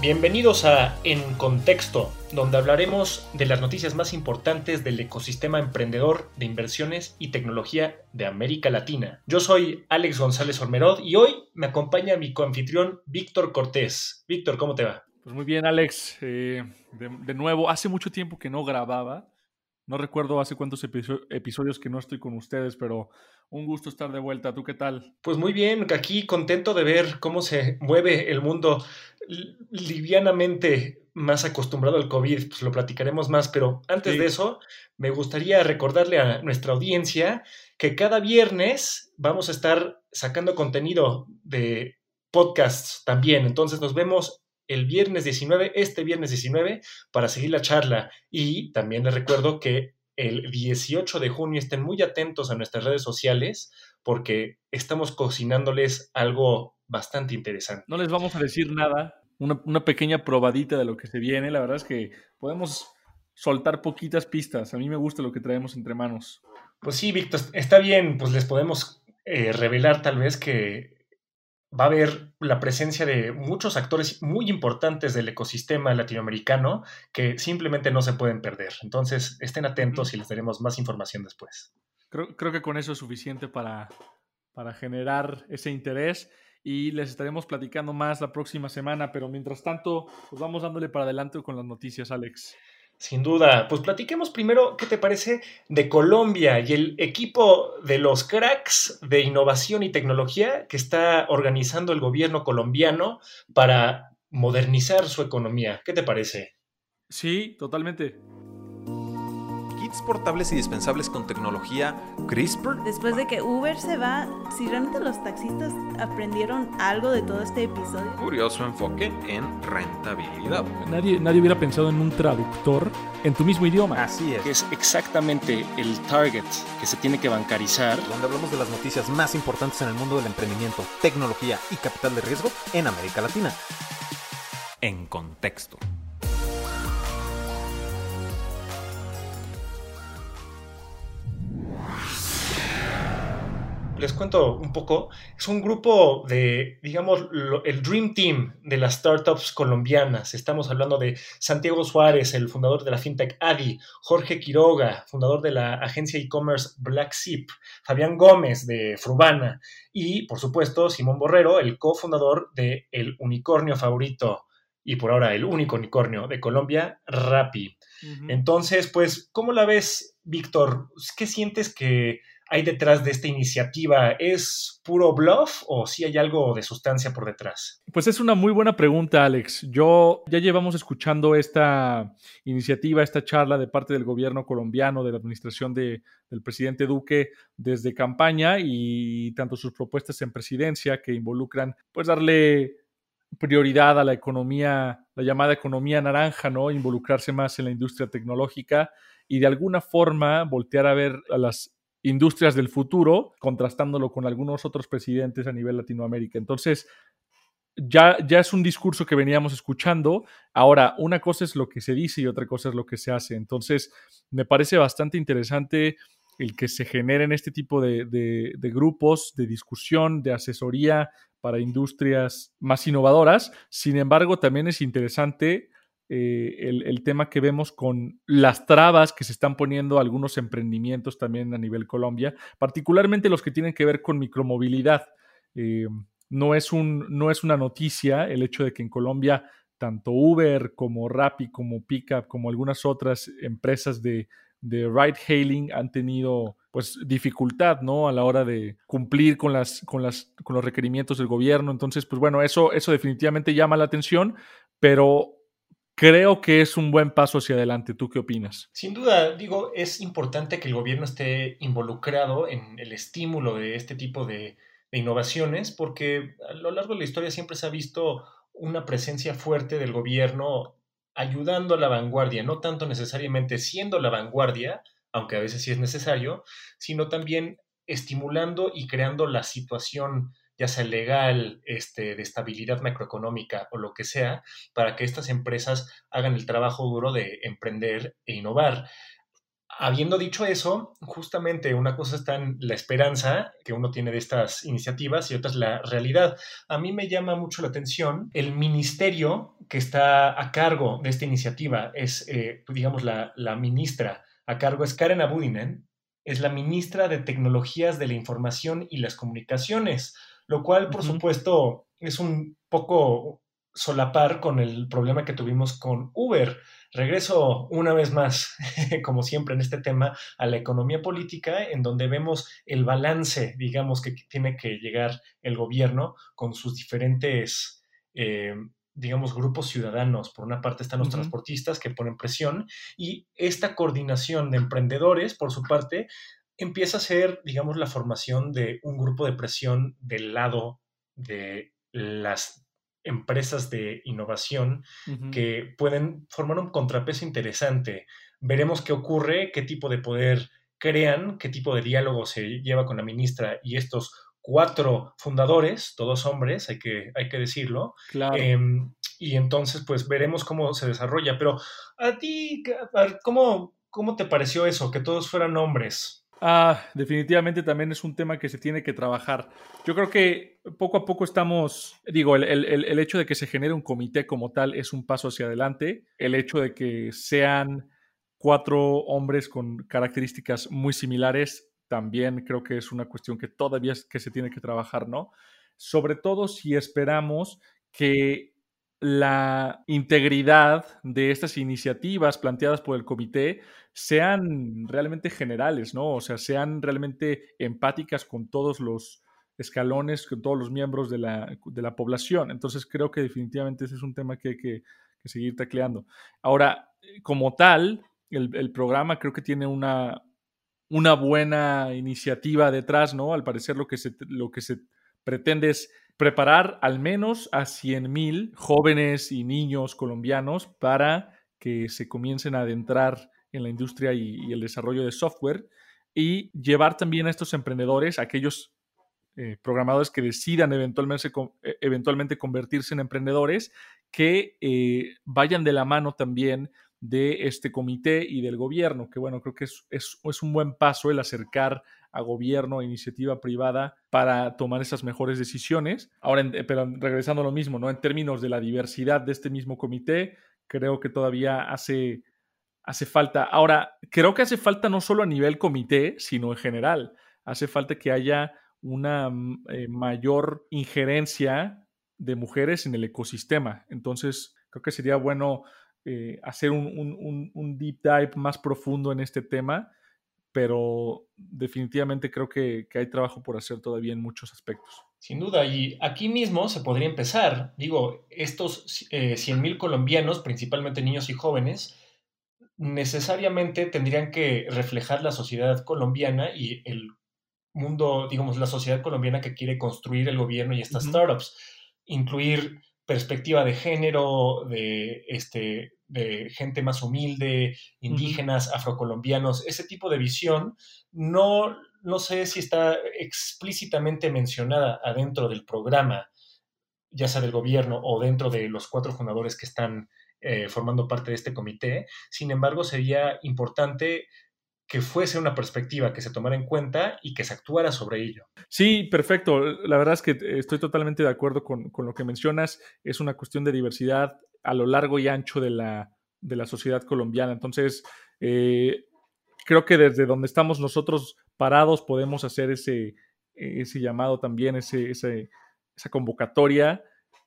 Bienvenidos a En Contexto, donde hablaremos de las noticias más importantes del ecosistema emprendedor de inversiones y tecnología de América Latina. Yo soy Alex González Ormerod y hoy me acompaña mi coanfitrión Víctor Cortés. Víctor, ¿cómo te va? Pues muy bien, Alex. Eh, de, nuevo, hace mucho tiempo que no grababa. No recuerdo hace cuántos episodios que no estoy con ustedes, pero un gusto estar de vuelta. ¿Tú qué tal? Pues muy bien, aquí contento de ver cómo se mueve el mundo livianamente más acostumbrado al COVID, pues lo platicaremos más, pero antes de eso, me gustaría recordarle a nuestra audiencia que cada viernes vamos a estar sacando contenido de podcasts también. Entonces nos vemos el viernes 19, este viernes 19, para seguir la charla. Y también les recuerdo que el 18 de junio estén muy atentos a nuestras redes sociales porque estamos cocinándoles algo bastante interesante. No les vamos a decir nada, una, pequeña probadita de lo que se viene. La verdad es que podemos soltar poquitas pistas. A mí me gusta lo que traemos entre manos. Pues sí, Víctor, está bien, pues les podemos eh, revelar tal vez que va a haber la presencia de muchos actores muy importantes del ecosistema latinoamericano que simplemente no se pueden perder. Entonces, estén atentos y les daremos más información después. Creo, creo que con eso es suficiente para, para generar ese interés y les estaremos platicando más la próxima semana, pero mientras tanto, pues vamos dándole para adelante con las noticias, Alex. Sin duda, pues platiquemos primero qué te parece de Colombia y el equipo de los cracks de innovación y tecnología que está organizando el gobierno colombiano para modernizar su economía. ¿Qué te parece? Sí, totalmente kits portables y dispensables con tecnología CRISPR. Después de que Uber se va, si realmente los taxistas aprendieron algo de todo este episodio. Curioso enfoque en rentabilidad. Nadie, nadie hubiera pensado en un traductor en tu mismo idioma. Así es. Que es exactamente el target que se tiene que bancarizar. Donde hablamos de las noticias más importantes en el mundo del emprendimiento, tecnología y capital de riesgo en América Latina. En contexto. Les cuento un poco, es un grupo de, digamos, el Dream Team de las startups colombianas. Estamos hablando de Santiago Suárez, el fundador de la fintech Adi, Jorge Quiroga, fundador de la agencia e-commerce Black Zip, Fabián Gómez de Frubana y, por supuesto, Simón Borrero, el cofundador de el unicornio favorito y por ahora el único unicornio de Colombia, Rappi. Entonces, pues, ¿cómo la ves, Víctor? ¿Qué sientes que hay detrás de esta iniciativa? ¿Es puro bluff o si sí hay algo de sustancia por detrás? Pues es una muy buena pregunta, Alex. Yo ya llevamos escuchando esta iniciativa, esta charla de parte del gobierno colombiano, de la administración del presidente Duque desde campaña y tanto sus propuestas en presidencia que involucran pues darle prioridad a la economía, la llamada economía naranja, ¿no? Involucrarse más en la industria tecnológica y de alguna forma voltear a ver a las industrias del futuro, contrastándolo con algunos otros presidentes a nivel Latinoamérica. Entonces, ya, ya es un discurso que veníamos escuchando. Ahora, una cosa es lo que se dice y otra cosa es lo que se hace. Entonces, me parece bastante interesante el que se generen este tipo de, de grupos de discusión, de asesoría para industrias más innovadoras. Sin embargo, también es interesante eh, el, tema que vemos con las trabas que se están poniendo algunos emprendimientos también a nivel Colombia, particularmente los que tienen que ver con micromovilidad. Eh, no, es un, no es una noticia el hecho de que en Colombia tanto Uber como Rappi, como Pickup, como algunas otras empresas de, de ride hailing han tenido pues dificultad, ¿no? A la hora de cumplir con las con las con los requerimientos del gobierno. Entonces, pues bueno, eso eso definitivamente llama la atención, pero creo que es un buen paso hacia adelante. ¿Tú qué opinas? Sin duda, digo, es importante que el gobierno esté involucrado en el estímulo de este tipo de, innovaciones, porque a lo largo de la historia siempre se ha visto una presencia fuerte del gobierno ayudando a la vanguardia, no tanto necesariamente siendo la vanguardia, aunque a veces sí es necesario, sino también estimulando y creando la situación ya sea legal, este, de estabilidad macroeconómica o lo que sea, para que estas empresas hagan el trabajo duro de emprender e innovar. Habiendo dicho eso, justamente una cosa está en la esperanza que uno tiene de estas iniciativas y otra es la realidad. A mí me llama mucho la atención el ministerio que está a cargo de esta iniciativa es, eh, digamos, la, la, ministra a cargo es Karen Abudinen, es la ministra de Tecnologías de la Información y las Comunicaciones, lo cual, por supuesto, es un poco solapar con el problema que tuvimos con Uber. Regreso una vez más, como siempre en este tema, a la economía política, en donde vemos el balance, digamos, que tiene que llegar el gobierno con sus diferentes, eh, digamos, grupos ciudadanos. Por una parte están los transportistas que ponen presión y esta coordinación de emprendedores, por su parte, empieza a ser, digamos, la formación de un grupo de presión del lado de las empresas de innovación que pueden formar un contrapeso interesante. Veremos qué ocurre, qué tipo de poder crean, qué tipo de diálogo se lleva con la ministra y estos cuatro fundadores, todos hombres, hay que, hay que decirlo. Em, y entonces, pues veremos cómo se desarrolla. Pero a ti, ¿cómo, ¿cómo te pareció eso? Que todos fueran hombres. Ah, definitivamente también es un tema que se tiene que trabajar. Yo creo que poco a poco estamos, digo, el, el, hecho de que se genere un comité como tal es un paso hacia adelante. El hecho de que sean cuatro hombres con características muy similares también creo que es una cuestión que todavía es, que se tiene que trabajar, ¿no? Sobre todo si esperamos que la integridad de estas iniciativas planteadas por el comité sean realmente generales, ¿no? O sea, sean realmente empáticas con todos los escalones, con todos los miembros de la, de la población. Entonces creo que definitivamente ese es un tema que hay que, seguir tacleando. Ahora, como tal, el, programa creo que tiene una, una buena iniciativa detrás, ¿no? Al parecer lo que se, lo que se pretende es preparar al menos a 100.000 jóvenes y niños colombianos para que se comiencen a adentrar en la industria y, el desarrollo de software y llevar también a estos emprendedores, aquellos eh, programadores que decidan eventualmente, eh, eventualmente, convertirse en emprendedores, que eh, vayan de la mano también de este comité y del gobierno, que bueno, creo que es, es un buen paso el acercar a gobierno, a iniciativa privada para tomar esas mejores decisiones. Ahora, pero regresando a lo mismo, ¿no? En términos de la diversidad de este mismo comité, creo que todavía hace, hace falta. Ahora, creo que hace falta no solo a nivel comité, sino en general. Hace falta que haya una mm, eh, mayor injerencia de mujeres en el ecosistema. Entonces, creo que sería bueno eh, hacer un, un, un, deep dive más profundo en este tema pero definitivamente creo que, hay trabajo por hacer todavía en muchos aspectos. Sin duda, y aquí mismo se podría empezar. Digo, estos eh, 100.000 colombianos, principalmente niños y jóvenes, necesariamente tendrían que reflejar la sociedad colombiana y el mundo, digamos, la sociedad colombiana que quiere construir el gobierno y estas startups. Incluir perspectiva de género, de, este, de gente más humilde, indígenas, afrocolombianos, ese tipo de visión, no, no sé si está explícitamente mencionada adentro del programa, ya sea del gobierno o dentro de los cuatro fundadores que están eh, formando parte de este comité. Sin embargo, sería importante que fuese una perspectiva que se tomara en cuenta y que se actuara sobre ello. Sí, perfecto. La verdad es que estoy totalmente de acuerdo con, lo que mencionas. Es una cuestión de diversidad a lo largo y ancho de la, de la sociedad colombiana. Entonces, eh, creo que desde donde estamos nosotros parados podemos hacer ese, ese llamado también, ese, esa convocatoria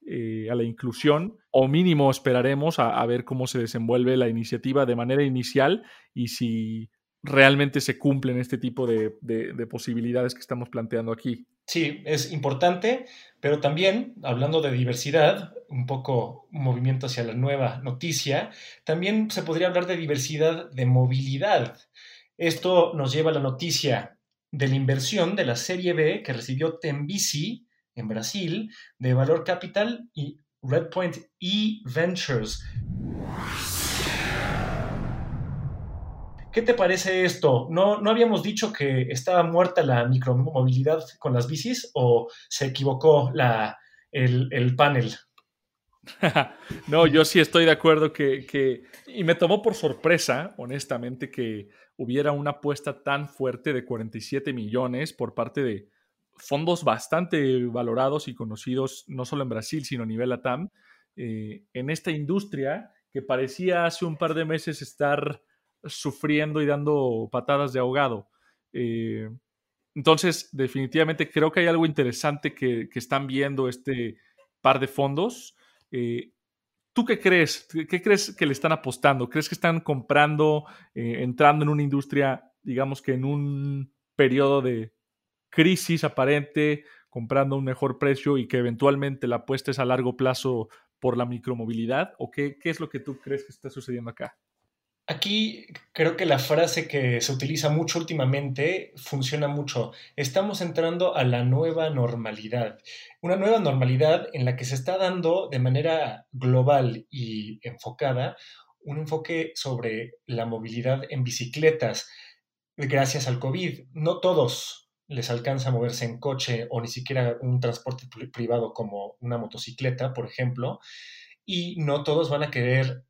eh, a la inclusión, o mínimo esperaremos a, a, ver cómo se desenvuelve la iniciativa de manera inicial y si realmente se cumplen este tipo de, posibilidades que estamos planteando aquí. Sí, es importante, pero también, hablando de diversidad, un poco un movimiento hacia la nueva noticia, también se podría hablar de diversidad de movilidad. Esto nos lleva a la noticia de la inversión de la serie B que recibió Tembisi en Brasil de Valor Capital y Redpoint E Ventures. ¿Qué te parece esto? ¿No, ¿No habíamos dicho que estaba muerta la micromovilidad con las bicis o se equivocó la, el, panel? no, yo sí estoy de acuerdo que, que, Y me tomó por sorpresa, honestamente, que hubiera una apuesta tan fuerte de 47 millones por parte de fondos bastante valorados y conocidos, no solo en Brasil, sino a nivel ATAM, eh, en esta industria que parecía hace un par de meses estar sufriendo y dando patadas de ahogado. Eh, entonces, definitivamente creo que hay algo interesante que, están viendo este par de fondos. Eh, ¿Tú qué crees? ¿Qué crees que le están apostando? ¿Crees que están comprando, entrando en una industria, digamos que en un periodo de crisis aparente, comprando un mejor precio y que eventualmente la apuesta es a largo plazo por la micromovilidad? ¿O qué, qué es lo que tú crees que está sucediendo acá? Aquí creo que la frase que se utiliza mucho últimamente funciona mucho. Estamos entrando a la nueva normalidad. Una nueva normalidad en la que se está dando de manera global y enfocada un enfoque sobre la movilidad en bicicletas gracias al COVID. No todos les alcanza a moverse en coche o ni siquiera un transporte privado como una motocicleta, por ejemplo, y no todos van a querer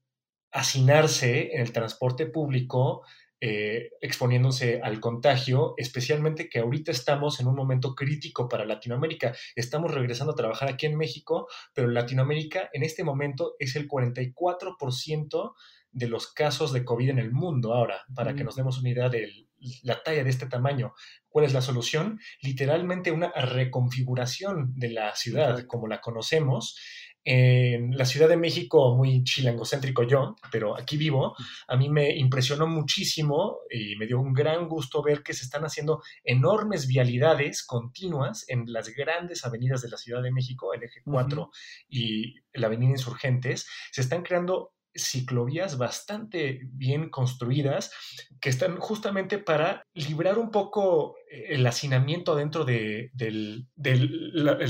hacinarse en el transporte público eh, exponiéndose al contagio, especialmente que ahorita estamos en un momento crítico para Latinoamérica. Estamos regresando a trabajar aquí en México, pero Latinoamérica en este momento es el 44% de los casos de COVID en el mundo ahora, para que nos demos una idea de la talla de este tamaño. ¿Cuál es la solución? Literalmente una reconfiguración de la ciudad como la conocemos. En la Ciudad de México, muy chilangocéntrico yo, pero aquí vivo, a mí me impresionó muchísimo y me dio un gran gusto ver que se están haciendo enormes vialidades continuas en las grandes avenidas de la Ciudad de México, el eje 4 y la avenida Insurgentes. Se están creando ciclovías bastante bien construidas que están justamente para librar un poco el hacinamiento dentro de, del,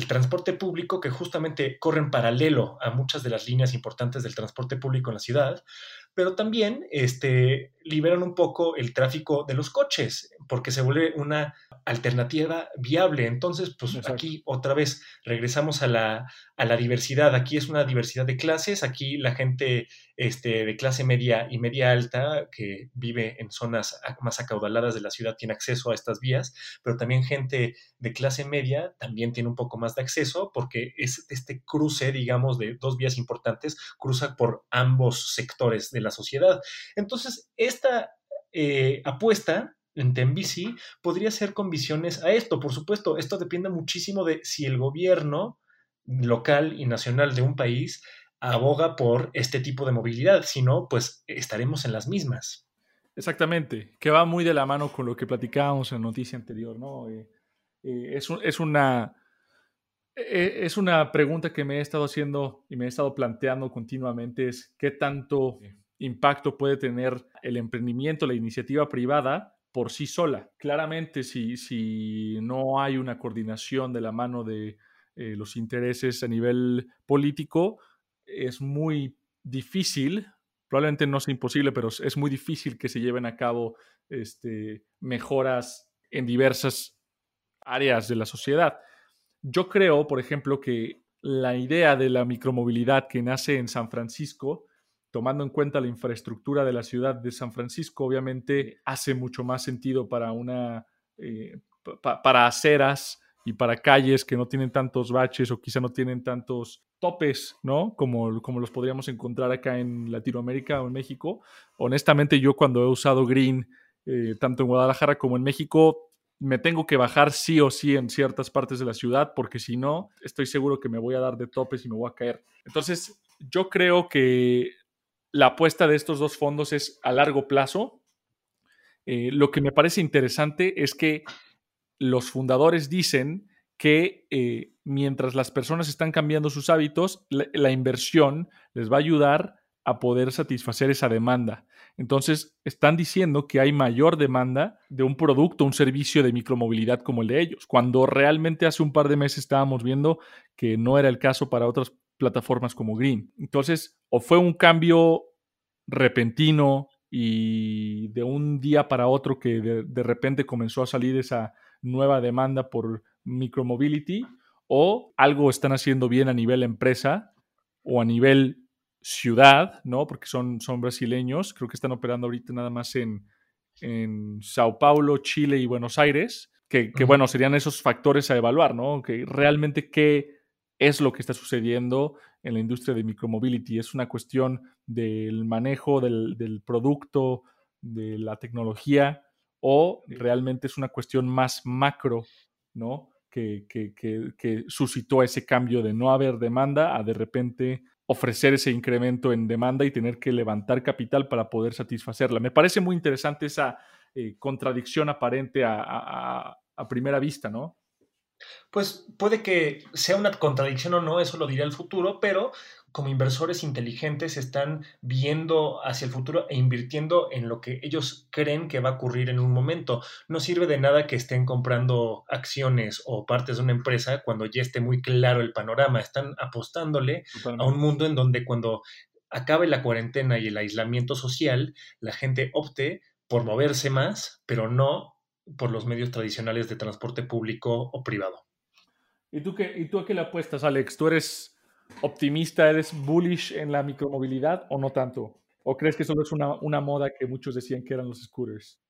transporte público que justamente corren paralelo a muchas de las líneas importantes del transporte público en la ciudad, pero también este, liberan un poco el tráfico de los coches porque se vuelve una alternativa viable. Entonces, pues aquí otra vez regresamos a la, a la, diversidad. Aquí es una diversidad de clases. Aquí la gente este, de clase media y media alta que vive en zonas más acaudaladas de la ciudad tiene acceso a estas vías, pero también gente de clase media también tiene un poco más de acceso porque es este cruce, digamos, de dos vías importantes, cruza por ambos sectores de la sociedad. Entonces, esta eh, apuesta en Tembici podría ser con visiones a esto. Por supuesto, esto depende muchísimo de si el gobierno local y nacional de un país aboga por este tipo de movilidad. Si no, pues estaremos en las mismas. Exactamente, que va muy de la mano con lo que platicábamos en la noticia anterior, ¿no? Eh, eh, es, es, una, eh, es una pregunta que me he estado haciendo y me he estado planteando continuamente, es qué tanto impacto puede tener el emprendimiento, la iniciativa privada por sí sola. Claramente, si, si no hay una coordinación de la mano de eh, los intereses a nivel político, es muy difícil, probablemente no sea imposible, pero es muy difícil que se lleven a cabo este, mejoras en diversas áreas de la sociedad. Yo creo, por ejemplo, que la idea de la micromovilidad que nace en San Francisco tomando en cuenta la infraestructura de la ciudad de San Francisco, obviamente hace mucho más sentido para una eh, para aceras y para calles que no tienen tantos baches o quizá no tienen tantos topes, ¿no? Como, como los podríamos encontrar acá en Latinoamérica o en México. Honestamente, yo cuando he usado Green, eh, tanto en Guadalajara como en México, me tengo que bajar sí o sí en ciertas partes de la ciudad, porque si no, estoy seguro que me voy a dar de topes y me voy a caer. Entonces, yo creo que la apuesta de estos dos fondos es a largo plazo. Eh, lo que me parece interesante es que los fundadores dicen que eh, mientras las personas están cambiando sus hábitos, la, inversión les va a ayudar a poder satisfacer esa demanda. Entonces, están diciendo que hay mayor demanda de un producto, un servicio de micromovilidad como el de ellos, cuando realmente hace un par de meses estábamos viendo que no era el caso para otras plataformas como Green. Entonces, o fue un cambio repentino y de un día para otro que de, repente comenzó a salir esa nueva demanda por micromobility, o algo están haciendo bien a nivel empresa o a nivel ciudad, ¿no? Porque son, son brasileños, creo que están operando ahorita nada más en, en Sao Paulo, Chile y Buenos Aires, que, que bueno, serían esos factores a evaluar, ¿no? Que realmente qué es lo que está sucediendo en la industria de micromobility. Es una cuestión del manejo del, del producto, de la tecnología, o realmente es una cuestión más macro, ¿no? Que, que, que, que, suscitó ese cambio de no haber demanda a de repente ofrecer ese incremento en demanda y tener que levantar capital para poder satisfacerla. Me parece muy interesante esa eh, contradicción aparente a, a, a primera vista, ¿no? Pues puede que sea una contradicción o no, eso lo dirá el futuro, pero como inversores inteligentes están viendo hacia el futuro e invirtiendo en lo que ellos creen que va a ocurrir en un momento. No sirve de nada que estén comprando acciones o partes de una empresa cuando ya esté muy claro el panorama. Están apostándole Totalmente. a un mundo en donde cuando acabe la cuarentena y el aislamiento social, la gente opte por moverse más, pero no por los medios tradicionales de transporte público o privado. ¿Y tú, qué, ¿Y tú a qué le apuestas, Alex? ¿Tú eres optimista, eres bullish en la micromovilidad o no tanto? ¿O crees que solo es una, una moda que muchos decían que eran los scooters?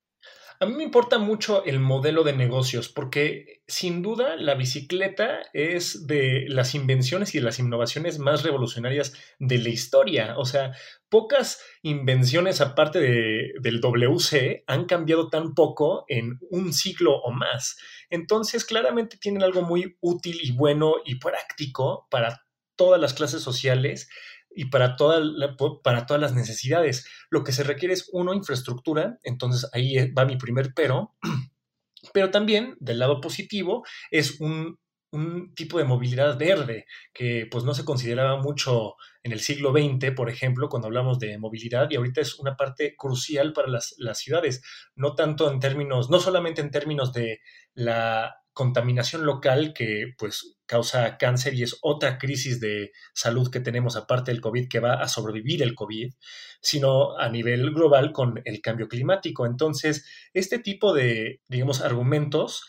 A mí me importa mucho el modelo de negocios porque sin duda la bicicleta es de las invenciones y de las innovaciones más revolucionarias de la historia. O sea, pocas invenciones aparte de, del WC han cambiado tan poco en un siglo o más. Entonces, claramente tienen algo muy útil y bueno y práctico para todas las clases sociales y para, toda la, para todas las necesidades. Lo que se requiere es, uno, infraestructura, entonces ahí va mi primer pero, pero también del lado positivo es un, un tipo de movilidad verde que pues no se consideraba mucho en el siglo XX, por ejemplo, cuando hablamos de movilidad y ahorita es una parte crucial para las, las ciudades, no tanto en términos, no solamente en términos de la contaminación local que pues causa cáncer y es otra crisis de salud que tenemos aparte del COVID que va a sobrevivir el COVID, sino a nivel global con el cambio climático. Entonces, este tipo de, digamos, argumentos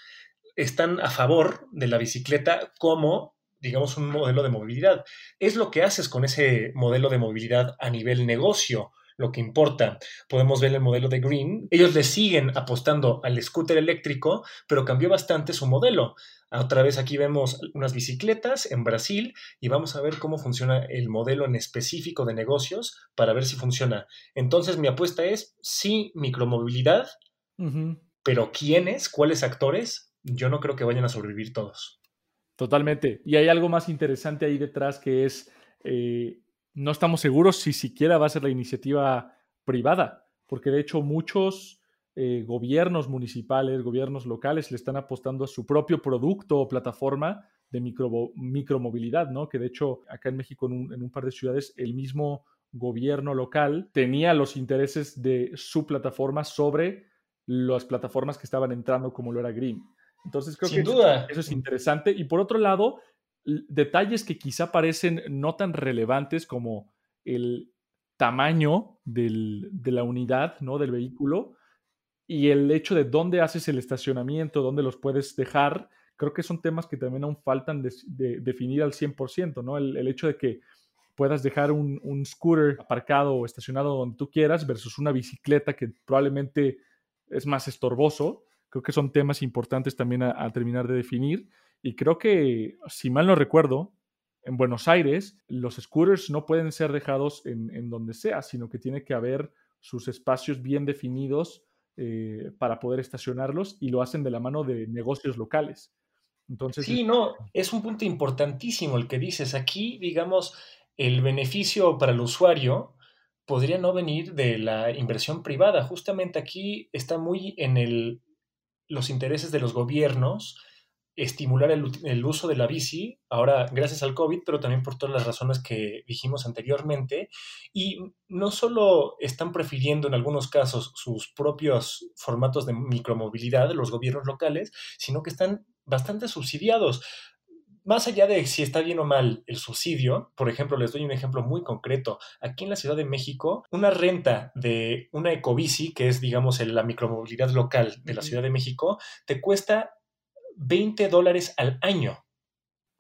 están a favor de la bicicleta como digamos, un modelo de movilidad. Es lo que haces con ese modelo de movilidad a nivel negocio lo que importa. Podemos ver el modelo de Green. Ellos le siguen apostando al scooter eléctrico, pero cambió bastante su modelo. Otra vez aquí vemos unas bicicletas en Brasil y vamos a ver cómo funciona el modelo en específico de negocios para ver si funciona. Entonces mi apuesta es sí micromovilidad, uh -huh. pero ¿quiénes? ¿Cuáles actores? Yo no creo que vayan a sobrevivir todos. Totalmente. Y hay algo más interesante ahí detrás que es eh, no estamos seguros si siquiera va a ser la iniciativa privada, porque de hecho muchos eh, gobiernos municipales, gobiernos locales le están apostando a su propio producto o plataforma de micro, micromovilidad, ¿no? Que de hecho acá en México, en un, en un par de ciudades, el mismo gobierno local tenía los intereses de su plataforma sobre las plataformas que estaban entrando como lo era Green. Entonces creo Sin que duda. Eso, eso es interesante. Y por otro lado, detalles que quizá parecen no tan relevantes como el tamaño de la unidad, ¿no? Del vehículo y el hecho de dónde haces el estacionamiento, dónde los puedes dejar, creo que son temas que también aún faltan de, de definir al 100%, ¿no? El, el, hecho de que puedas dejar un, un, scooter aparcado o estacionado donde tú quieras versus una bicicleta que probablemente es más estorboso, creo que son temas importantes también a, terminar de definir. Y creo que, si mal no recuerdo, en Buenos Aires los scooters no pueden ser dejados en, en donde sea, sino que tiene que haber sus espacios bien definidos eh, para poder estacionarlos y lo hacen de la mano de negocios locales. Entonces, sí, no, es un punto importantísimo el que dices. Aquí, digamos, el beneficio para el usuario podría no venir de la inversión privada. Justamente aquí está muy en el, los intereses de los gobiernos estimular el, el, uso de la bici, ahora gracias al COVID, pero también por todas las razones que dijimos anteriormente. Y no solo están prefiriendo en algunos casos sus propios formatos de micromovilidad, los gobiernos locales, sino que están bastante subsidiados. Más allá de si está bien o mal el subsidio, por ejemplo, les doy un ejemplo muy concreto. Aquí en la Ciudad de México, una renta de una ecobici, que es, digamos, la micromovilidad local de la Ciudad de México, te cuesta 20 dólares al año.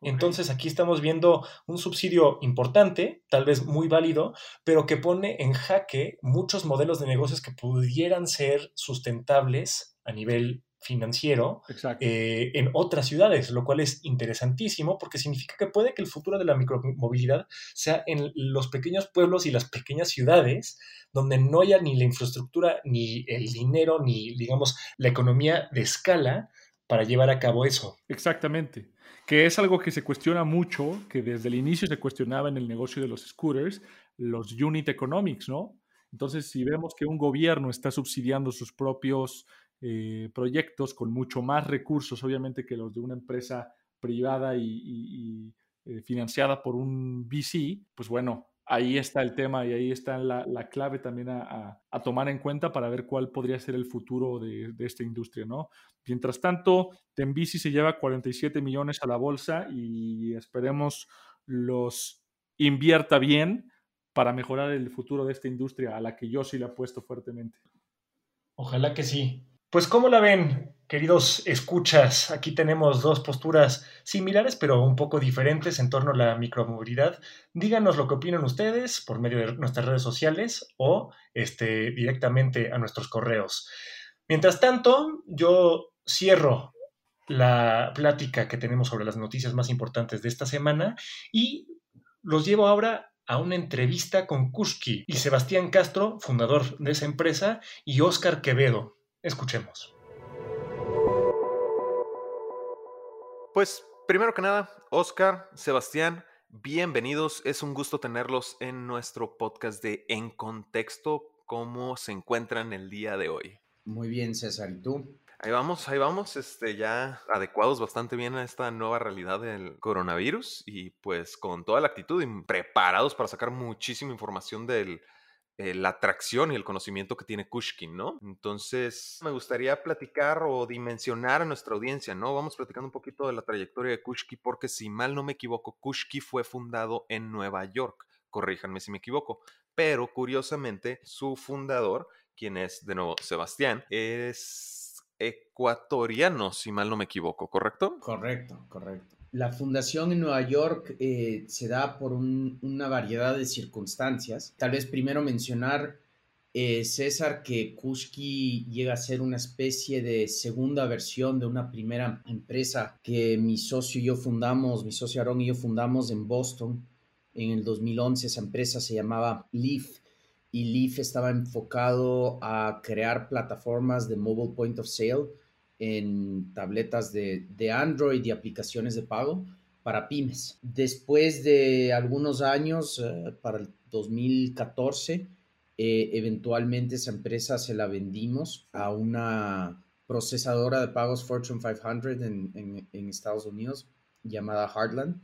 Entonces aquí estamos viendo un subsidio importante, tal vez muy válido, pero que pone en jaque muchos modelos de negocios que pudieran ser sustentables a nivel financiero eh, en otras ciudades, lo cual es interesantísimo porque significa que puede que el futuro de la micromovilidad sea en los pequeños pueblos y las pequeñas ciudades donde no haya ni la infraestructura, ni el dinero, ni, digamos, la economía de escala para llevar a cabo eso. Exactamente. Que es algo que se cuestiona mucho, que desde el inicio se cuestionaba en el negocio de los scooters, los unit economics, ¿no? Entonces, si vemos que un gobierno está subsidiando sus propios eh, proyectos con mucho más recursos, obviamente, que los de una empresa privada y, eh, financiada por un VC, pues bueno, ahí está el tema y ahí está la, clave también a, tomar en cuenta para ver cuál podría ser el futuro de, esta industria, ¿no? Mientras tanto, Tenbici se lleva 47 millones a la bolsa y esperemos los invierta bien para mejorar el futuro de esta industria a la que yo sí le apuesto fuertemente. Ojalá que sí. Pues ¿cómo la ven, queridos escuchas? Aquí tenemos dos posturas similares, pero un poco diferentes en torno a la micromovilidad. Díganos lo que opinan ustedes por medio de nuestras redes sociales o este, directamente a nuestros correos. Mientras tanto, yo cierro la plática que tenemos sobre las noticias más importantes de esta semana y los llevo ahora a una entrevista con Kushki y Sebastián Castro, fundador de esa empresa, y Oscar Quevedo. Escuchemos. Pues primero que nada, Oscar, Sebastián, bienvenidos. Es un gusto tenerlos en nuestro podcast de En Contexto. ¿Cómo se encuentran el día de hoy? Muy bien, César. ¿Y tú? Ahí vamos, ahí vamos, este, ya adecuados bastante bien a esta nueva realidad del coronavirus y pues con toda la actitud y preparados para sacar muchísima información de eh, la atracción y el conocimiento que tiene Kushkin, ¿no? Entonces, me gustaría platicar o dimensionar a nuestra audiencia, ¿no? Vamos platicando un poquito de la trayectoria de Kushki, porque si mal no me equivoco, Kushki fue fundado en Nueva York, corríjanme si me equivoco, pero curiosamente su fundador, quien es de nuevo Sebastián, es ecuatoriano, si mal no me equivoco, ¿correcto? Correcto, correcto. La fundación en Nueva York eh, se da por una variedad de circunstancias. Tal vez primero mencionar, eh, César, que Kushki llega a ser una especie de segunda versión de una primera empresa que mi socio y yo fundamos, mi socio Aaron y yo fundamos en Boston en el 2011. Esa empresa se llamaba Leaf y Leaf estaba enfocado a crear plataformas de mobile point of sale en tabletas de, Android y aplicaciones de pago para pymes. Después de algunos años, eh, para el 2014, eh, eventualmente esa empresa se la vendimos a una procesadora de pagos Fortune 500 en, en Estados Unidos llamada Heartland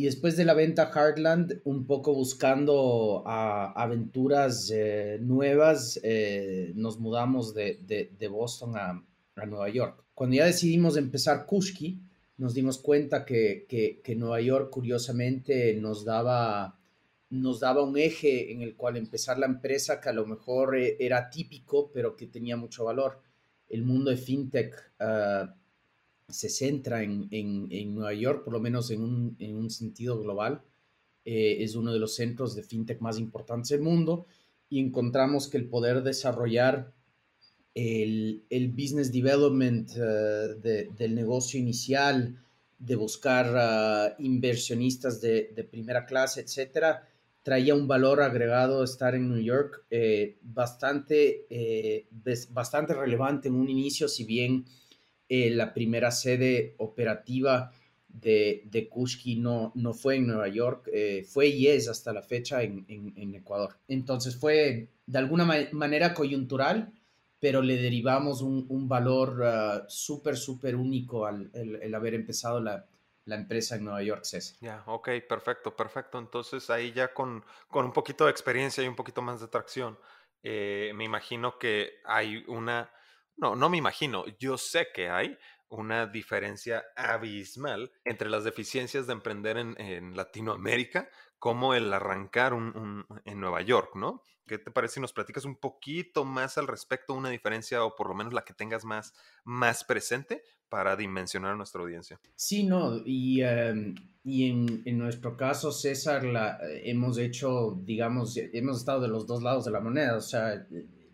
y después de la venta Heartland, un poco buscando aventuras eh, nuevas, eh, nos mudamos de, Boston a, Nueva York. Cuando ya decidimos empezar Kushki, nos dimos cuenta que, que, Nueva York, curiosamente, nos daba, nos daba un eje en el cual empezar la empresa que a lo mejor eh, era típico, pero que tenía mucho valor. El mundo de fintech ah, se centra en, en, Nueva York, por lo menos en un, en un sentido global. Eh, es uno de los centros de fintech más importantes del mundo y encontramos que el poder desarrollar el, el business development eh, del negocio inicial, de buscar ah, inversionistas de, primera clase, etcétera, traía un valor agregado estar en New York eh, bastante, bastante relevante en un inicio, si bien eh, la primera sede operativa de, de Kushki no, no fue en Nueva York, eh, fue y es hasta la fecha en, Ecuador. Entonces fue de alguna manera coyuntural, pero le derivamos un, valor uh, súper, súper único al el, haber empezado la, empresa en Nueva York, César. Ya, ok, perfecto, perfecto. Entonces ahí ya con, con, un poquito de experiencia y un poquito más de atracción, eh, me imagino que hay una no, no me imagino, yo sé que hay una diferencia abismal entre las deficiencias de emprender en, Latinoamérica como el arrancar un, en Nueva York, ¿no? ¿Qué te parece si nos platicas un poquito más al respecto, una diferencia o por lo menos la que tengas más, más presente para dimensionar a nuestra audiencia? Sí, no, y, em, en, nuestro caso, César, la, hemos hecho, digamos, hemos estado de los dos lados de la moneda, o sea,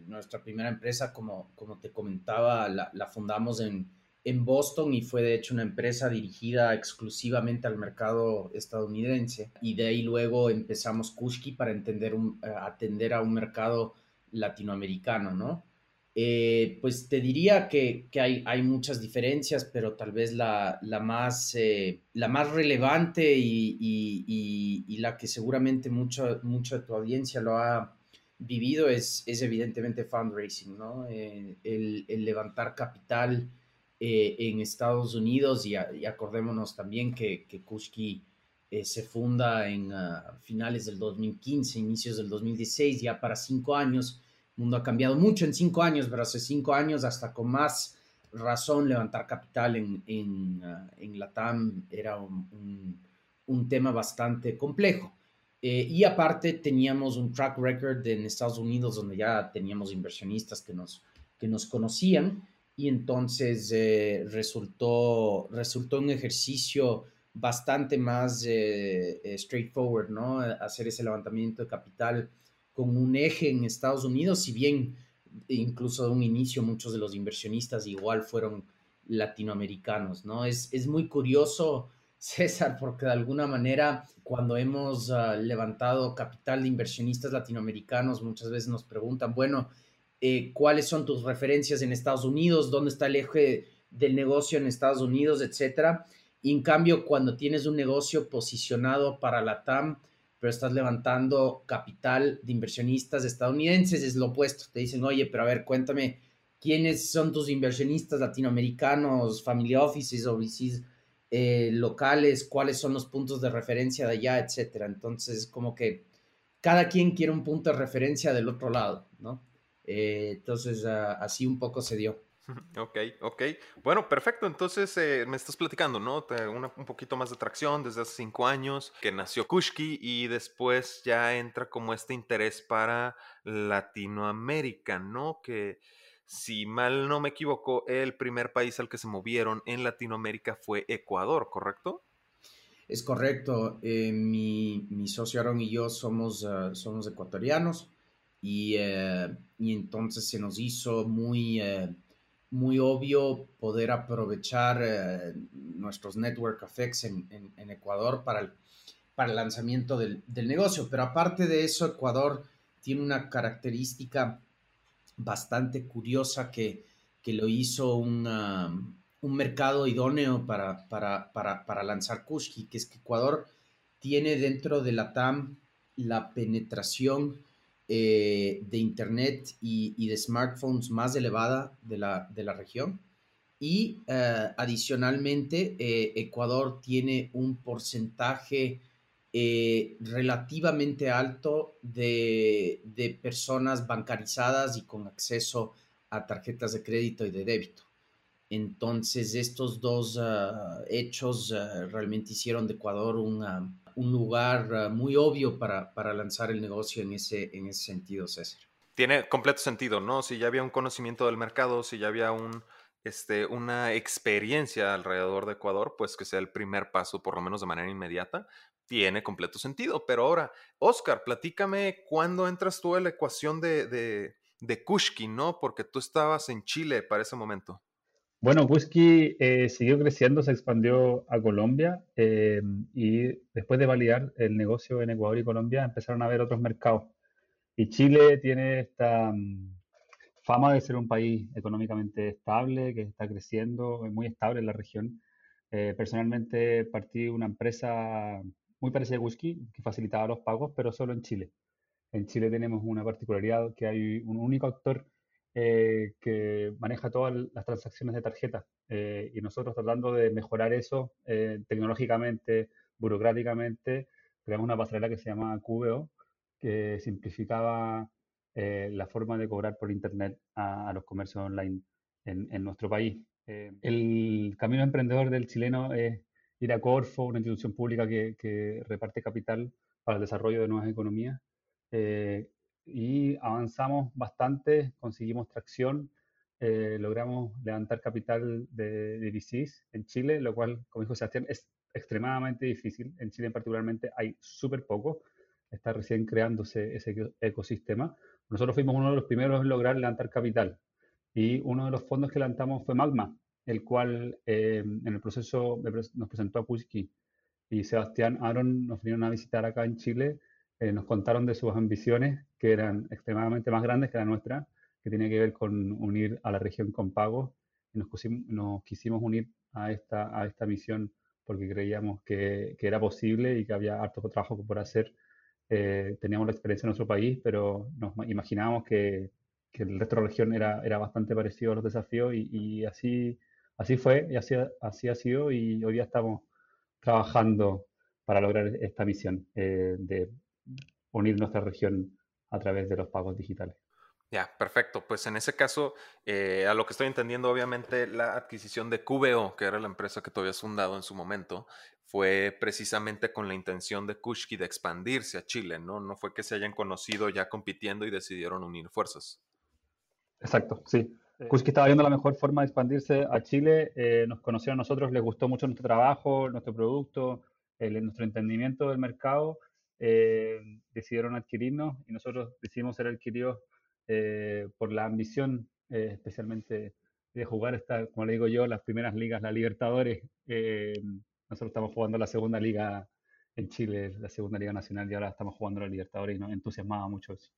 nuestra primera empresa, como, como te comentaba, la fundamos en, en Boston y fue de hecho una empresa dirigida exclusivamente al mercado estadounidense. Y de ahí luego empezamos Kushki para entender un, eh, atender a un mercado latinoamericano, ¿no? Eh, pues te diría que, que hay, hay, muchas diferencias, pero tal vez la, la más, eh, la más relevante y, y, y, la que seguramente mucho, mucho de tu audiencia lo ha vivido es, es evidentemente fundraising, ¿no? el, el levantar capital eh, en Estados Unidos y, acordémonos también que, que Kushki eh, se funda en ah, finales del 2015, inicios del 2016, ya para cinco años. El mundo ha cambiado mucho en cinco años, pero hace cinco años hasta con más razón levantar capital en, en, uh, en Latam era un, un, tema bastante complejo. Eh, y aparte teníamos un track record en Estados Unidos donde ya teníamos inversionistas que nos, que nos conocían y entonces eh, resultó, resultó un ejercicio bastante más eh, eh, straightforward, ¿no? Hacer ese levantamiento de capital con un eje en Estados Unidos, si bien incluso de un inicio muchos de los inversionistas igual fueron latinoamericanos, ¿no? Es, es muy curioso, César, porque de alguna manera cuando hemos uh, levantado capital de inversionistas latinoamericanos, muchas veces nos preguntan, bueno, eh, cuáles son tus referencias en Estados Unidos, dónde está el eje del negocio en Estados Unidos, etcétera. Y en cambio, cuando tienes un negocio posicionado para la TAM, pero estás levantando capital de inversionistas estadounidenses, es lo opuesto. Te dicen, oye, pero a ver, cuéntame, ¿quiénes son tus inversionistas latinoamericanos, family offices eh, locales? ¿Cuáles son los puntos de referencia de allá, etcétera? Entonces, como que cada quien quiere un punto de referencia del otro lado, ¿no? Eh, entonces, uh, así un poco se dio. Ok, ok. Bueno, perfecto. Entonces, eh, me estás platicando, ¿no? Una, un poquito más de tracción desde hace cinco años, que nació Kushki y después ya entra como este interés para Latinoamérica, ¿no? Que si mal no me equivoco, el primer país al que se movieron en Latinoamérica fue Ecuador, ¿correcto? Es correcto. Eh, mi, mi, socio Aaron y yo somos, uh, somos ecuatorianos. Eh, y, entonces se nos hizo muy, eh, muy obvio poder aprovechar eh, nuestros network effects en, Ecuador para el, para el lanzamiento del, del, negocio. Pero aparte de eso, Ecuador tiene una característica bastante curiosa que, que lo hizo una, un mercado idóneo para, para, para, para lanzar Kushki, que es que Ecuador tiene dentro de la TAM la penetración eh, de Internet y, de smartphones más elevada de la, de la región. Y eh, adicionalmente, eh, Ecuador tiene un porcentaje relativamente alto de, de, personas bancarizadas y con acceso a tarjetas de crédito y de débito. Entonces, estos dos hechos realmente hicieron de Ecuador un, un lugar ah, muy obvio para, para, lanzar el negocio en ese, en ese sentido, César. Tiene completo sentido, ¿no? Si ya había un conocimiento del mercado, si ya había un, este, una experiencia alrededor de Ecuador, pues que sea el primer paso, por lo menos de manera inmediata, tiene completo sentido. Pero ahora, Oscar, platícame cuándo entras tú en la ecuación de, de, de Kushki, ¿no? Porque tú estabas en Chile para ese momento. Bueno, Whisky eh, siguió creciendo, se expandió a Colombia eh, y después de validar el negocio en Ecuador y Colombia empezaron a ver otros mercados. Y Chile tiene esta mm, fama de ser un país económicamente estable, que está creciendo, muy estable en la región. Eh, personalmente partí una empresa muy parecida a Whisky que facilitaba los pagos, pero solo en Chile. En Chile tenemos una particularidad que hay un único actor eh, que maneja todas las transacciones de tarjeta eh, y nosotros tratando de mejorar eso eh, tecnológicamente, burocráticamente, creamos una pasarela que se llama QVO, que simplificaba la forma de cobrar por Internet a, los comercios online en, en nuestro país. el camino emprendedor del chileno es ir a Corfo, una institución pública que, que reparte capital para el desarrollo de nuevas economías y avanzamos bastante, conseguimos tracción, eh, logramos levantar capital de, de VCs en Chile, lo cual, como dijo Sebastián, es extremadamente difícil. En Chile particularmente hay súper poco. está recién creándose ese ecosistema. Nosotros fuimos uno de los primeros en lograr levantar capital y uno de los fondos que levantamos fue Magma, el cual eh, en el proceso nos presentó a Kuski y Sebastián Aaron nos vinieron a visitar acá en Chile, eh, nos contaron de sus ambiciones que eran extremadamente más grandes que la nuestra, que tenía que ver con unir a la región con pagos y nos, nos quisimos unir a esta, a esta misión porque creíamos que, que, era posible y que había harto trabajo por hacer. Eh, teníamos la experiencia en nuestro país, pero nos imaginábamos que, que el resto de la región era, era bastante parecido a los desafíos y, y así, así fue y así, así ha sido y hoy día estamos trabajando para lograr esta misión eh, de unir nuestra región a través de los pagos digitales. Ya, perfecto. Pues en ese caso, eh, a lo que estoy entendiendo, obviamente la adquisición de QBO, que era la empresa que tú habías fundado en su momento, fue precisamente con la intención de Kushki de expandirse a Chile, ¿no? No fue que se hayan conocido ya compitiendo y decidieron unir fuerzas. Exacto, sí. Kushki estaba viendo la mejor forma de expandirse a Chile, eh, nos conoció a nosotros, les gustó mucho nuestro trabajo, nuestro producto, nuestro entendimiento del mercado, eh, decidieron adquirirnos y nosotros decidimos ser adquiridos eh, por la ambición, eh, especialmente de jugar esta, como le digo yo, las primeras ligas, la Libertadores. Eh, nosotros estamos jugando la segunda liga en Chile, la segunda liga nacional, y ahora estamos jugando la Libertadores y nos entusiasmaba mucho eso.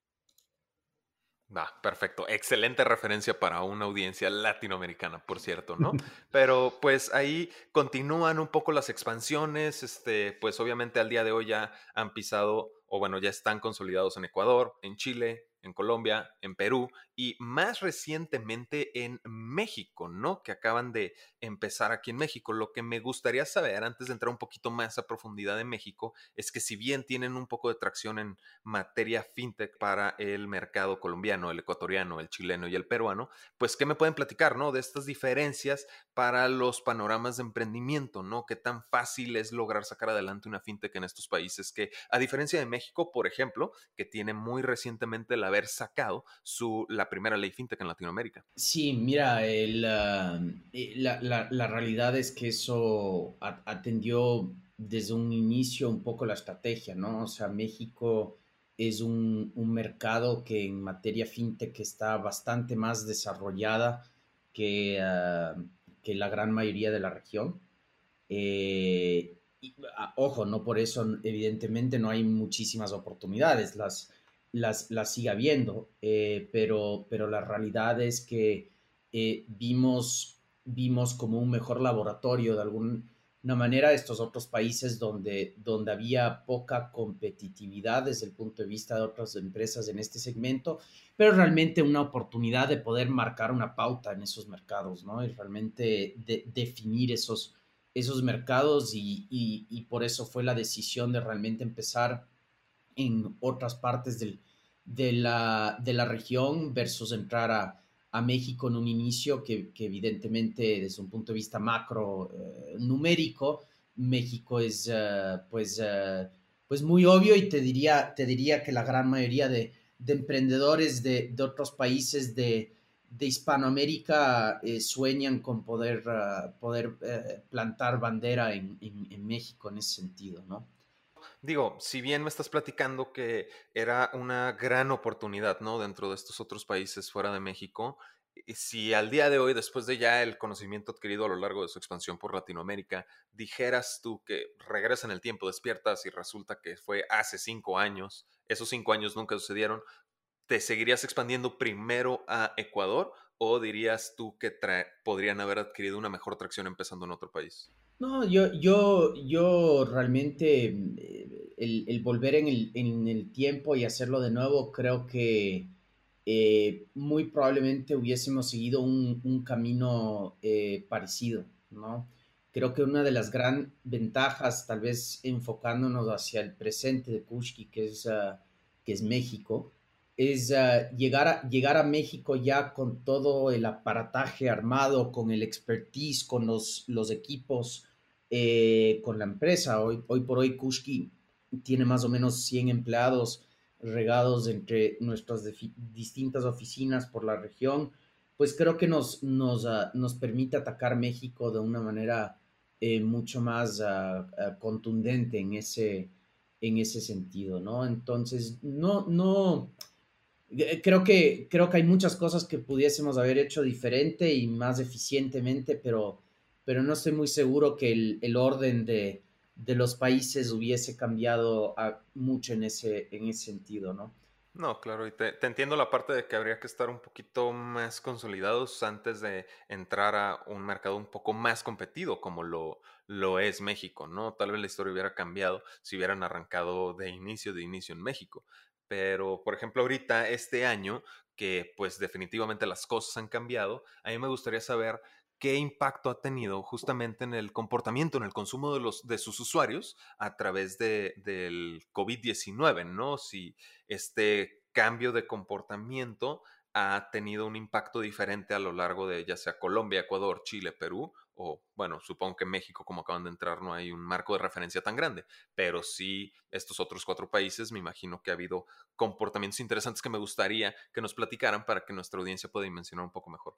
Ah, perfecto. Excelente referencia para una audiencia latinoamericana, por cierto, ¿no? Pero pues ahí continúan un poco las expansiones, este, pues obviamente al día de hoy ya han pisado, o bueno, ya están consolidados en Ecuador, en Chile, en Colombia, en Perú y más recientemente en México, ¿no? Que acaban de empezar aquí en México. Lo que me gustaría saber, antes de entrar un poquito más a profundidad en México, es que si bien tienen un poco de tracción en materia fintech para el mercado colombiano, el ecuatoriano, el chileno y el peruano, pues ¿qué me pueden platicar, ¿no? De estas diferencias para los panoramas de emprendimiento, ¿no? ¿Qué tan fácil es lograr sacar adelante una fintech en estos países que, a diferencia de México, por ejemplo, que tiene muy recientemente el haber sacado su, la primera ley fintech en Latinoamérica. Sí, mira, el, ah, eh, la, la, realidad es que eso atendió desde un inicio un poco la estrategia, ¿no? O sea, México es un, un mercado que en materia fintech está bastante más desarrollada que, uh, que la gran mayoría de la región. Eh, uh, ojo, no por eso, evidentemente, no hay muchísimas oportunidades. Las, las, las siga viendo, eh, pero, pero la realidad es que eh, vimos, vimos como un mejor laboratorio de alguna manera estos otros países donde, donde había poca competitividad desde el punto de vista de otras empresas en este segmento, pero realmente una oportunidad de poder marcar una pauta en esos mercados, ¿no? Y realmente de, definir esos, esos mercados y, y por eso fue la decisión de realmente empezar en otras partes del, de, la, de la región versus entrar a, a México en un inicio que, que, evidentemente desde un punto de vista macro eh, numérico, México es uh, pues, uh, pues muy obvio y te diría, te diría que la gran mayoría de, de emprendedores de, de, otros países de, de Hispanoamérica eh, sueñan con poder, uh, poder eh, plantar bandera en, en, en México en ese sentido, ¿no? Digo, si bien me estás platicando que era una gran oportunidad, ¿no? Dentro de estos otros países fuera de México, si al día de hoy, después de ya el conocimiento adquirido a lo largo de su expansión por Latinoamérica, dijeras tú que regresa en el tiempo, despiertas y resulta que fue hace cinco años, esos cinco años nunca sucedieron, ¿te seguirías expandiendo primero a Ecuador o dirías tú que podrían haber adquirido una mejor tracción empezando en otro país? No, yo, yo, yo realmente el, el volver en el, en el, tiempo y hacerlo de nuevo, creo que eh, muy probablemente hubiésemos seguido un, un camino eh, parecido, ¿no? Creo que una de las gran ventajas, tal vez enfocándonos hacia el presente de Kushki, que es, uh, que es México, es uh, llegar, a, llegar a México ya con todo el aparataje armado, con el expertise, con los, los equipos, eh, con la empresa. Hoy, hoy por hoy Kushki tiene más o menos 100 empleados regados entre nuestras distintas oficinas por la región, pues creo que nos, nos, uh, nos permite atacar México de una manera eh, mucho más uh, contundente en ese, en ese sentido, ¿no? Entonces, no, no, creo que, creo que hay muchas cosas que pudiésemos haber hecho diferente y más eficientemente, pero, pero no estoy muy seguro que el, orden de, los países hubiese cambiado mucho en ese, en ese sentido, ¿no? No, claro, y te, entiendo la parte de que habría que estar un poquito más consolidados antes de entrar a un mercado un poco más competido como lo, lo es México, ¿no? Tal vez la historia hubiera cambiado si hubieran arrancado de inicio, de inicio en México. Pero, por ejemplo, ahorita, este año, que pues definitivamente las cosas han cambiado, a mí me gustaría saber qué impacto ha tenido justamente en el comportamiento, en el consumo de, los, de sus usuarios a través de, del COVID-19, ¿no? Si este cambio de comportamiento ha tenido un impacto diferente a lo largo de ya sea Colombia, Ecuador, Chile, Perú, o bueno, supongo que México, como acaban de entrar, no hay un marco de referencia tan grande, pero sí estos otros cuatro países, me imagino que ha habido comportamientos interesantes que me gustaría que nos platicaran para que nuestra audiencia pueda dimensionar un poco mejor.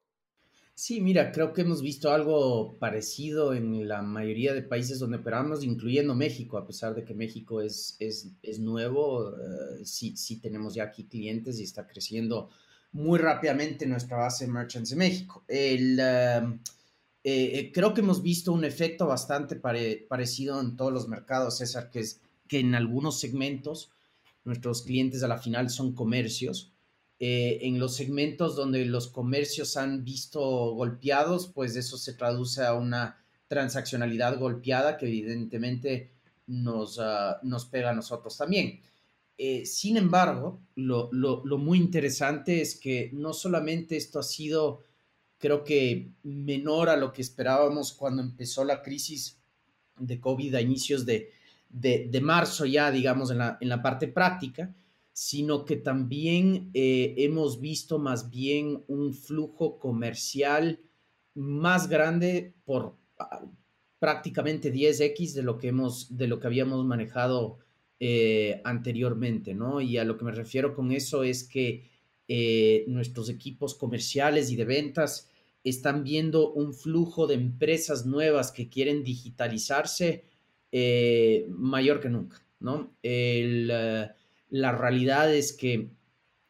Sí, mira, creo que hemos visto algo parecido en la mayoría de países donde operamos, incluyendo México, a pesar de que México es, es, es nuevo, eh, sí, sí tenemos ya aquí clientes y está creciendo muy rápidamente nuestra base de merchants de México. El, em, eh, eh, creo que hemos visto un efecto bastante parecido en todos los mercados, César, que es que en algunos segmentos nuestros clientes a la final son comercios eh, en los segmentos donde los comercios han visto golpeados, pues eso se traduce a una transaccionalidad golpeada que evidentemente nos, ah, nos pega a nosotros también. Eh, sin embargo, lo, muy interesante es que no solamente esto ha sido, creo que, menor a lo que esperábamos cuando empezó la crisis de COVID a inicios de, de, marzo ya, digamos, en la, en la parte práctica, sino que también eh, hemos visto más bien un flujo comercial más grande por ah, prácticamente 10x de lo que hemos de lo que habíamos manejado eh, anteriormente, ¿no? Y a lo que me refiero con eso es que eh, nuestros equipos comerciales y de ventas están viendo un flujo de empresas nuevas que quieren digitalizarse mayor que nunca, ¿no? La realidad es que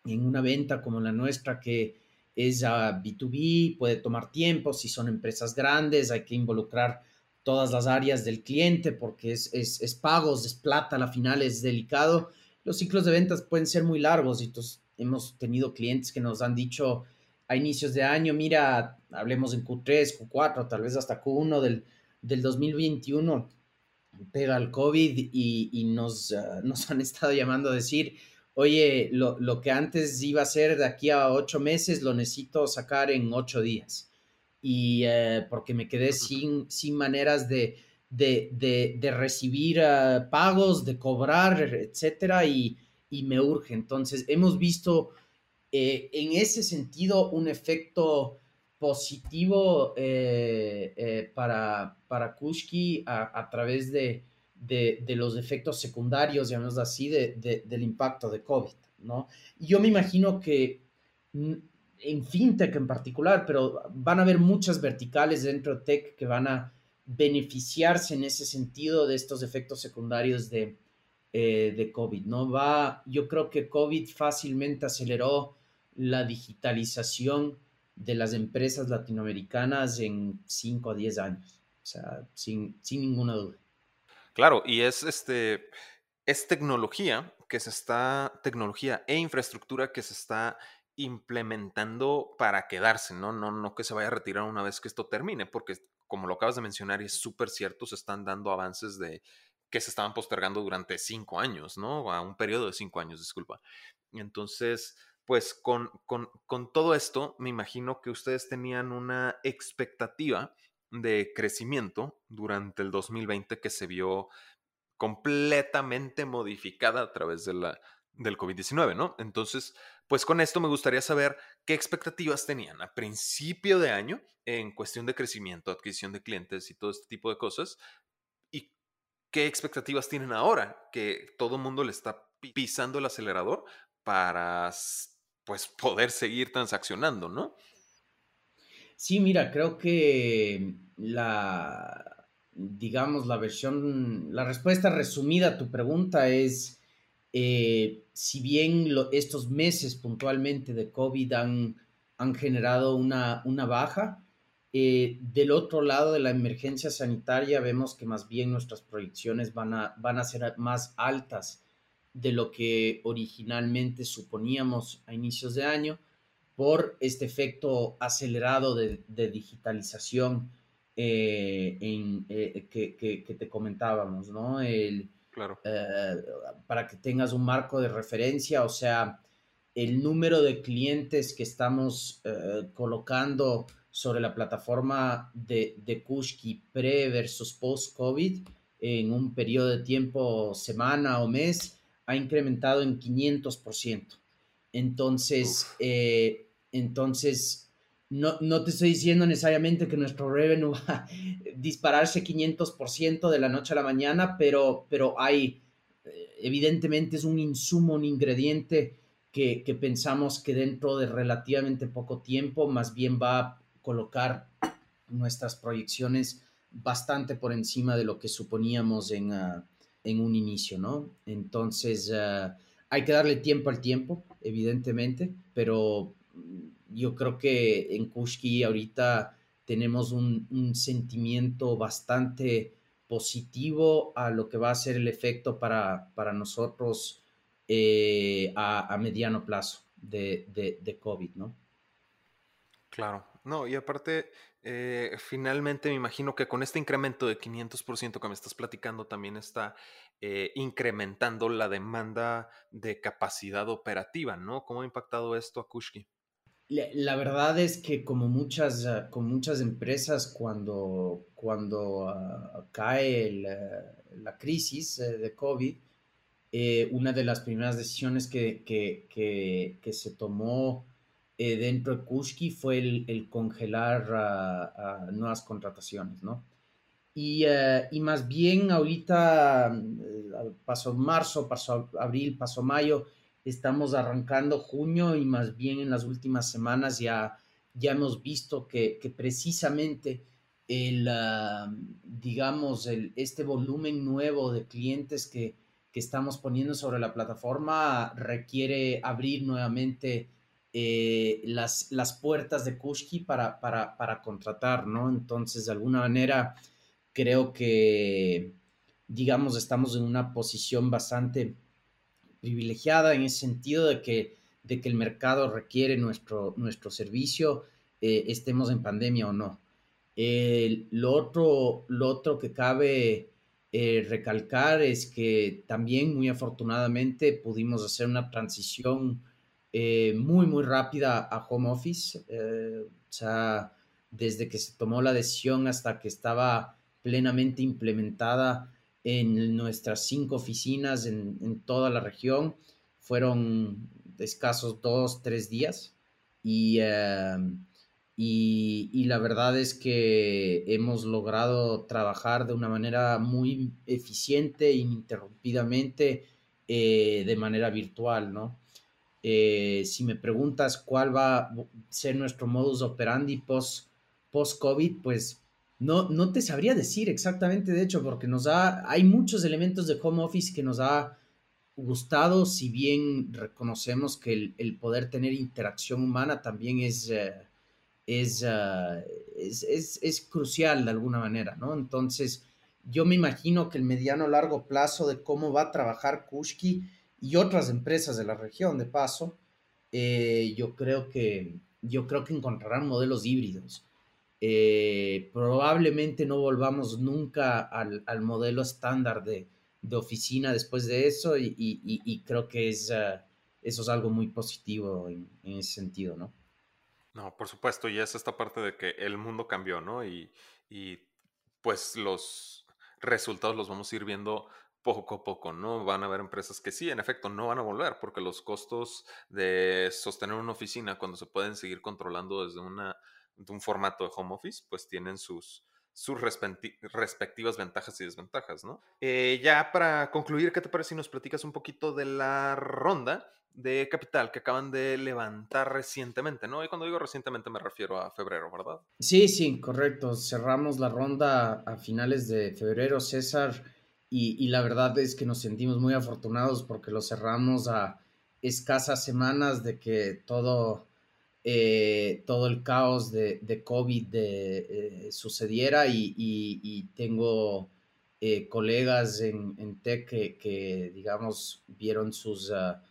en una venta como la nuestra, que es a B2B, puede tomar tiempo, si son empresas grandes, hay que involucrar todas las áreas del cliente porque es, es, pagos, es plata, la final es delicado. Los ciclos de ventas pueden ser muy largos y entonces hemos tenido clientes que nos han dicho a inicios de año, mira, hablemos en Q3, Q4, tal vez hasta Q1 del, del 2021 pega el COVID y, nos, ah, nos, han estado llamando a decir, oye, lo, que antes iba a ser de aquí a ocho meses, lo necesito sacar en ocho días. Y eh, porque me quedé sin, sin maneras de, de, recibir ah, pagos, de cobrar, etcétera, y, me urge. Entonces, hemos visto eh, en ese sentido un efecto positivo eh, eh, para, para Kushki a, través de, los efectos secundarios, llamemos así, del impacto de COVID, ¿no? Y yo me imagino que en FinTech en particular, pero van a haber muchas verticales dentro de Tech que van a beneficiarse en ese sentido de estos efectos secundarios de, eh, de COVID, ¿no? Va, yo creo que COVID fácilmente aceleró la digitalización de las empresas latinoamericanas en 5 a 10 años, o sea, sin, sin ninguna duda. Claro, y es este es tecnología que se está tecnología e infraestructura que se está implementando para quedarse, ¿no? No, no que se vaya a retirar una vez que esto termine, porque como lo acabas de mencionar y es súper cierto, se están dando avances de que se estaban postergando durante cinco años, ¿no? A un periodo de cinco años, disculpa. Entonces, pues con, todo esto, me imagino que ustedes tenían una expectativa de crecimiento durante el 2020 que se vio completamente modificada a través de la, del COVID-19, ¿no? Entonces, pues con esto me gustaría saber qué expectativas tenían a principio de año en cuestión de crecimiento, adquisición de clientes y todo este tipo de cosas, y qué expectativas tienen ahora que todo el mundo le está pisando el acelerador para pues poder seguir transaccionando, ¿no? Sí, mira, creo que la, digamos, la versión, la respuesta resumida a tu pregunta es, eh, si bien estos meses puntualmente de COVID han, han generado una, una baja, eh, del otro lado de la emergencia sanitaria vemos que más bien nuestras proyecciones van a, van a ser más altas de lo que originalmente suponíamos a inicios de año por este efecto acelerado de, digitalización eh, en, eh, que, te comentábamos, ¿no? El, claro. para que tengas un marco de referencia, o sea, el número de clientes que estamos colocando sobre la plataforma de, de Kushki pre versus post-COVID en un periodo de tiempo, semana o mes, ha incrementado en 500%. Entonces, eh, entonces no, no, te estoy diciendo necesariamente que nuestro revenue va a dispararse 500% de la noche a la mañana, pero, pero hay, eh, evidentemente es un insumo, un ingrediente que, que pensamos que dentro de relativamente poco tiempo más bien va colocar nuestras proyecciones bastante por encima de lo que suponíamos en, ah, en un inicio, ¿no? Entonces, ah, hay que darle tiempo al tiempo, evidentemente, pero yo creo que en Kushki ahorita tenemos un, sentimiento bastante positivo a lo que va a ser el efecto para, para nosotros eh, a, mediano plazo de, de, de COVID, ¿no? Claro, no, y aparte, eh, finalmente me imagino que con este incremento de 500% que me estás platicando también está eh, incrementando la demanda de capacidad operativa, ¿no? ¿Cómo ha impactado esto a Kushki? La, verdad es que como muchas, ah, muchas empresas, cuando, cuando ah, cae la crisis eh, de COVID, una de las primeras decisiones que, que se tomó eh, dentro de Kushki fue el, congelar nuevas contrataciones, ¿no? Y, eh, y, más bien ahorita, eh, pasó marzo, pasó abril, pasó mayo, estamos arrancando junio y más bien en las últimas semanas ya, ya hemos visto que, que precisamente el, ah, digamos, el, este volumen nuevo de clientes que, que estamos poniendo sobre la plataforma requiere abrir nuevamente eh, las, las puertas de Kushki para, para, para, contratar, ¿no? Entonces, de alguna manera, creo que, digamos, estamos en una posición bastante privilegiada en ese sentido de que, de que el mercado requiere nuestro, nuestro servicio, eh, estemos en pandemia o no. lo, otro, lo otro que cabe eh, recalcar es que también, muy afortunadamente, pudimos hacer una transición eh, muy, muy rápida a home office. O sea, desde que se tomó la decisión hasta que estaba plenamente implementada en nuestras cinco oficinas en, toda la región, fueron escasos dos, tres días. Y, eh, y, y, la verdad es que hemos logrado trabajar de una manera muy eficiente, ininterrumpidamente, de manera virtual, ¿no? Eh, si me preguntas cuál va a ser nuestro modus operandi post-COVID, pues no, no te sabría decir exactamente, de hecho, porque nos ha, hay muchos elementos de home office que nos ha gustado, si bien reconocemos que el, poder tener interacción humana también es, eh, eh, es, es, es, crucial de alguna manera, ¿no? Entonces, yo me imagino que el mediano largo plazo de cómo va a trabajar Kushki y otras empresas de la región, de paso, eh, yo, creo que, yo creo que encontrarán modelos híbridos. Eh, probablemente no volvamos nunca al, modelo estándar de, oficina después de eso y, creo que es, ah, eso es algo muy positivo en, ese sentido, ¿no? No, por supuesto, y es esta parte de que el mundo cambió, ¿no? Y, y pues los resultados los vamos a ir viendo poco a poco, ¿no? Van a haber empresas que sí, en efecto, no van a volver porque los costos de sostener una oficina cuando se pueden seguir controlando desde una, un formato de home office, pues tienen sus, sus respectivas ventajas y desventajas, ¿no? Eh, ya para concluir, ¿qué te parece si nos platicas un poquito de la ronda de capital que acaban de levantar recientemente, ¿no? Y cuando digo recientemente me refiero a febrero, ¿verdad? Sí, sí, correcto. Cerramos la ronda a finales de febrero, César, y, la verdad es que nos sentimos muy afortunados porque lo cerramos a escasas semanas de que todo eh, todo el caos de, de COVID de, eh, sucediera y, tengo eh, colegas en, en TEC que, digamos, vieron sus, ah,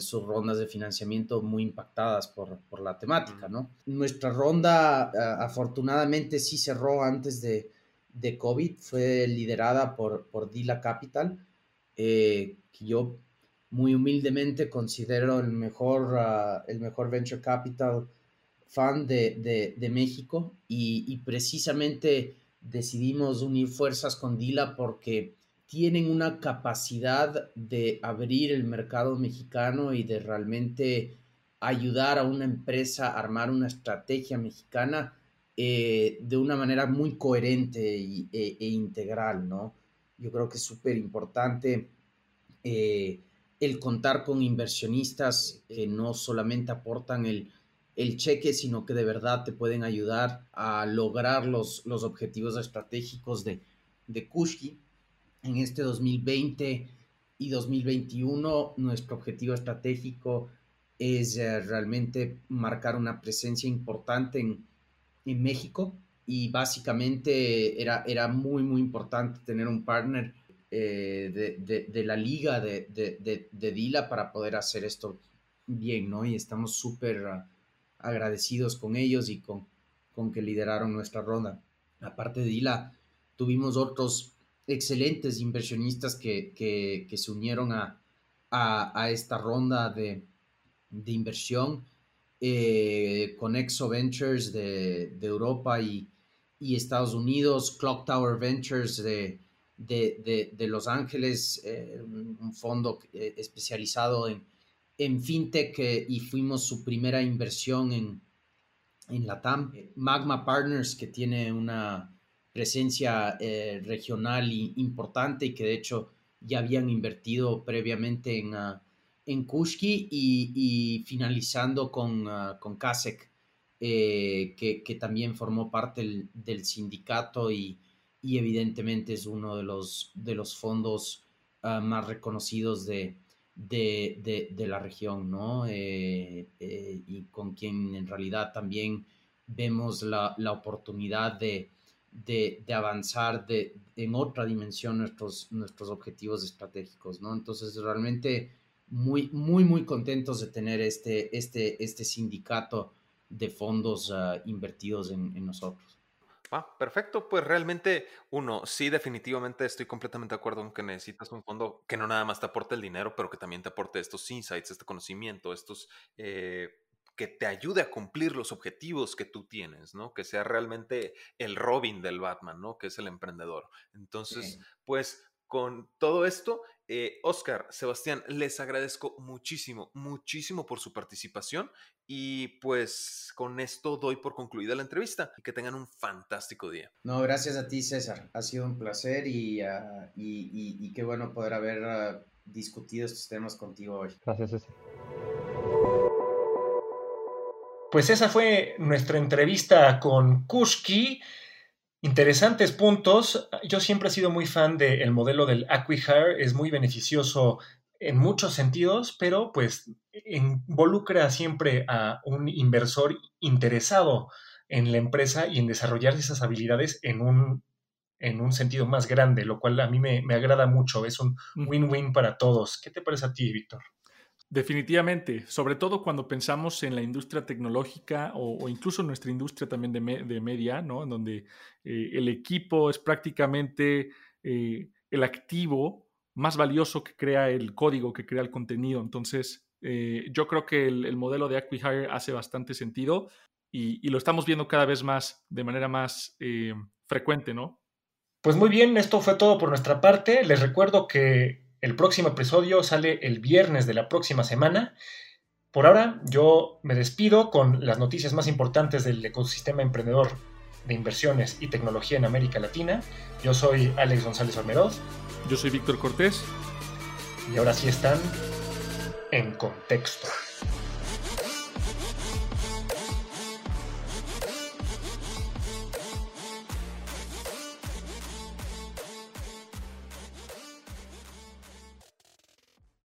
sus rondas de financiamiento muy impactadas por, por la temática, ¿no? Nuestra ronda, ah, afortunadamente, sí cerró antes de, de COVID, fue liderada por, por Dila Capital, que yo muy humildemente considero el mejor, ah, el mejor venture capital fund de, de, México y, precisamente decidimos unir fuerzas con Dila porque tienen una capacidad de abrir el mercado mexicano y de realmente ayudar a una empresa a armar una estrategia mexicana eh, de una manera muy coherente e, e, integral, ¿no? Yo creo que es súper importante eh, el contar con inversionistas que no solamente aportan el, cheque, sino que de verdad te pueden ayudar a lograr los, los objetivos estratégicos de, de Kushki. En este 2020 y 2021, nuestro objetivo estratégico es eh, realmente marcar una presencia importante en, en México y básicamente era, era muy, muy importante tener un partner eh, de, la liga de, Dila para poder hacer esto bien, ¿no? Y estamos súper agradecidos con ellos y con, con que lideraron nuestra ronda. Aparte de Dila, tuvimos otros excelentes inversionistas que, se unieron a, a, esta ronda de, inversión eh, con Exo Ventures de, Europa y, y, Estados Unidos, Clock Tower Ventures de, de, Los Ángeles, eh, un fondo eh, especializado en, en fintech eh, y fuimos su primera inversión en, en la TAM. Magma Partners, que tiene una presencia regional importante y que de hecho ya habían invertido previamente en, uh, en Kushki y, finalizando con, uh, con Kasek, que, que, también formó parte del sindicato y, y evidentemente es uno de los, de los fondos ah, más reconocidos de, de, la región, ¿no? Eh, eh, y con quien en realidad también vemos la, oportunidad de, avanzar de, en otra dimensión nuestros, nuestros objetivos estratégicos, ¿no? Entonces, realmente muy, muy, muy contentos de tener este, este, este sindicato de fondos ah, invertidos en nosotros. Ah, perfecto. Pues realmente, uno, sí, definitivamente estoy completamente de acuerdo en que necesitas un fondo que no nada más te aporte el dinero, pero que también te aporte estos insights, este conocimiento, estos eh, que te ayude a cumplir los objetivos que tú tienes, ¿no? Que sea realmente el Robin del Batman, ¿no? Que es el emprendedor. Entonces, pues con todo esto, eh, Oscar, Sebastián, les agradezco muchísimo, muchísimo por su participación y pues con esto doy por concluida la entrevista y que tengan un fantástico día. No, gracias a ti César, ha sido un placer y, y, qué bueno poder haber ah, discutido estos temas contigo hoy. Gracias César. Pues esa fue nuestra entrevista con Kushki. Interesantes puntos. Yo siempre he sido muy fan del modelo del Acquihire. Es muy beneficioso en muchos sentidos, pero pues involucra siempre a un inversor interesado en la empresa y en desarrollar esas habilidades en un, en un sentido más grande, lo cual a mí me, me agrada mucho. Es un win-win para todos. ¿Qué te parece a ti, Víctor? Definitivamente, sobre todo cuando pensamos en la industria tecnológica o, incluso nuestra industria también de, media, ¿no? En donde eh, el equipo es prácticamente eh, el activo más valioso que crea el código, que crea el contenido. Entonces, eh, yo creo que el, modelo de Acquihire hace bastante sentido y, lo estamos viendo cada vez más, de manera más frecuente, ¿no? Pues muy bien, esto fue todo por nuestra parte. Les recuerdo que el próximo episodio sale el viernes de la próxima semana. Por ahora yo me despido con las noticias más importantes del ecosistema emprendedor de inversiones y tecnología en América Latina. Yo soy Alex González Ormeroz. Yo soy Víctor Cortés. Y ahora sí están en contexto.